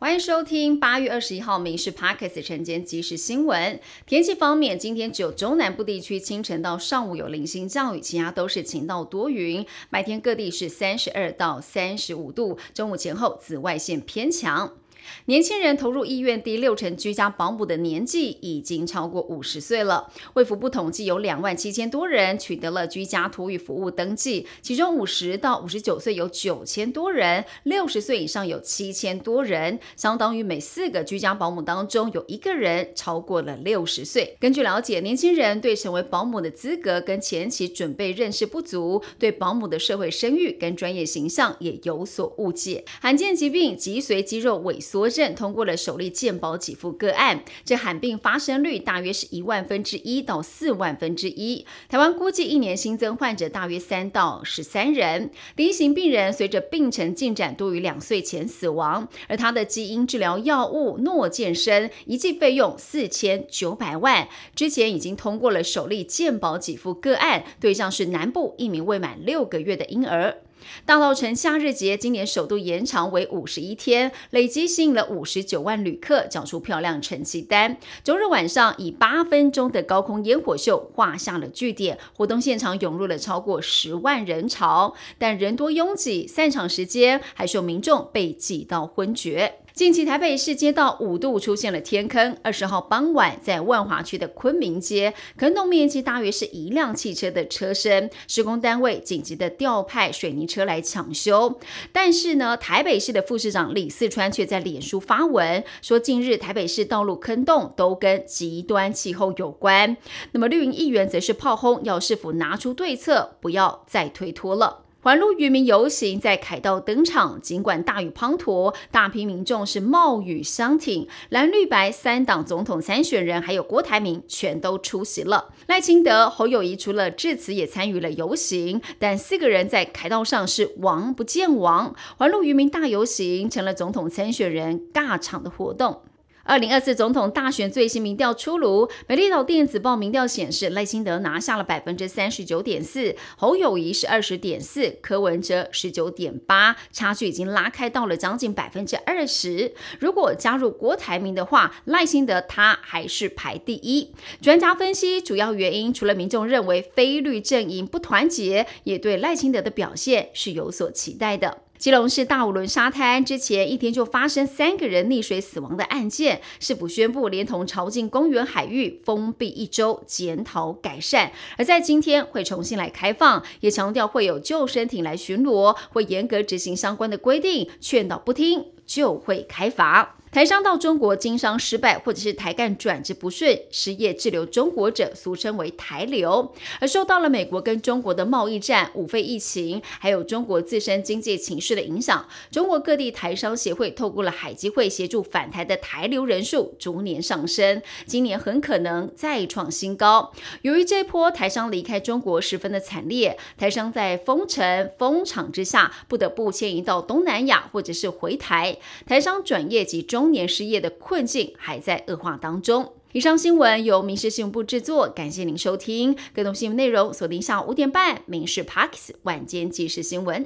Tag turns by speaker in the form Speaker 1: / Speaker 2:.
Speaker 1: 欢迎收听八月二十一号《民事 Parkes》晨间即时新闻。天气方面，今天只有中南部地区清晨到上午有零星降雨，其他都是晴到多云。白天各地是三十二到三十五度，中午前后紫外线偏强。年轻人投入医院第六成居家保姆的年纪已经超过五十岁了。卫福部统计，有两万七千多人取得了居家托育服务登记，其中五十到五十九岁有九千多人，六十岁以上有七千多人，相当于每四个居家保姆当中有一个人超过了六十岁。根据了解，年轻人对成为保姆的资格跟前期准备认识不足，对保姆的社会声誉跟专业形象也有所误解。罕见疾病脊髓肌肉萎缩。国证通过了首例健保给付个案，这罕病发生率大约是一万分之一到四万分之一。台湾估计一年新增患者大约三到十三人。第一型病人随着病程进展多于两岁前死亡，而他的基因治疗药物诺健生一剂费用四千九百万，之前已经通过了首例健保给付个案，对象是南部一名未满六个月的婴儿。大稻城夏日节今年首度延长为五十一天，累计吸引了五十九万旅客，缴出漂亮成绩单。周日晚上以八分钟的高空烟火秀画下了句点，活动现场涌入了超过十万人潮，但人多拥挤，散场时间还是有民众被挤到昏厥。近期台北市街道五度出现了天坑。二十号傍晚，在万华区的昆明街，坑洞面积大约是一辆汽车的车身。施工单位紧急的调派水泥车来抢修。但是呢，台北市的副市长李四川却在脸书发文说，近日台北市道路坑洞都跟极端气候有关。那么绿营议员则是炮轰，要是否拿出对策，不要再推脱了。环路渔民游行在凯道登场，尽管大雨滂沱，大批民众是冒雨相挺，蓝绿白三党总统参选人还有郭台铭全都出席了。赖清德、侯友谊除了致辞也参与了游行，但四个人在凯道上是王不见王。环路渔民大游行成了总统参选人尬场的活动。二零二四总统大选最新民调出炉，美丽岛电子报民调显示，赖清德拿下了百分之三十九点四，侯友谊是二十点四，柯文哲十九点八，差距已经拉开到了将近百分之二十。如果加入郭台铭的话，赖清德他还是排第一。专家分析，主要原因除了民众认为非绿阵营不团结，也对赖清德的表现是有所期待的。基隆市大五轮沙滩之前一天就发生三个人溺水死亡的案件，市府宣布连同朝境公园海域封闭一周，检讨改善。而在今天会重新来开放，也强调会有救生艇来巡逻，会严格执行相关的规定，劝导不听就会开罚。台商到中国经商失败，或者是台干转职不顺、失业滞留中国者，俗称为台流。而受到了美国跟中国的贸易战、五非疫情，还有中国自身经济情势的影响，中国各地台商协会透过了海基会协助返台的台流人数逐年上升，今年很可能再创新高。由于这波台商离开中国十分的惨烈，台商在封城封厂之下，不得不迁移到东南亚或者是回台，台商转业及中。中年失业的困境还在恶化当中。以上新闻由民事新闻部制作，感谢您收听。更多新闻内容锁定下午五点半《民事 Parks 晚间即时新闻》。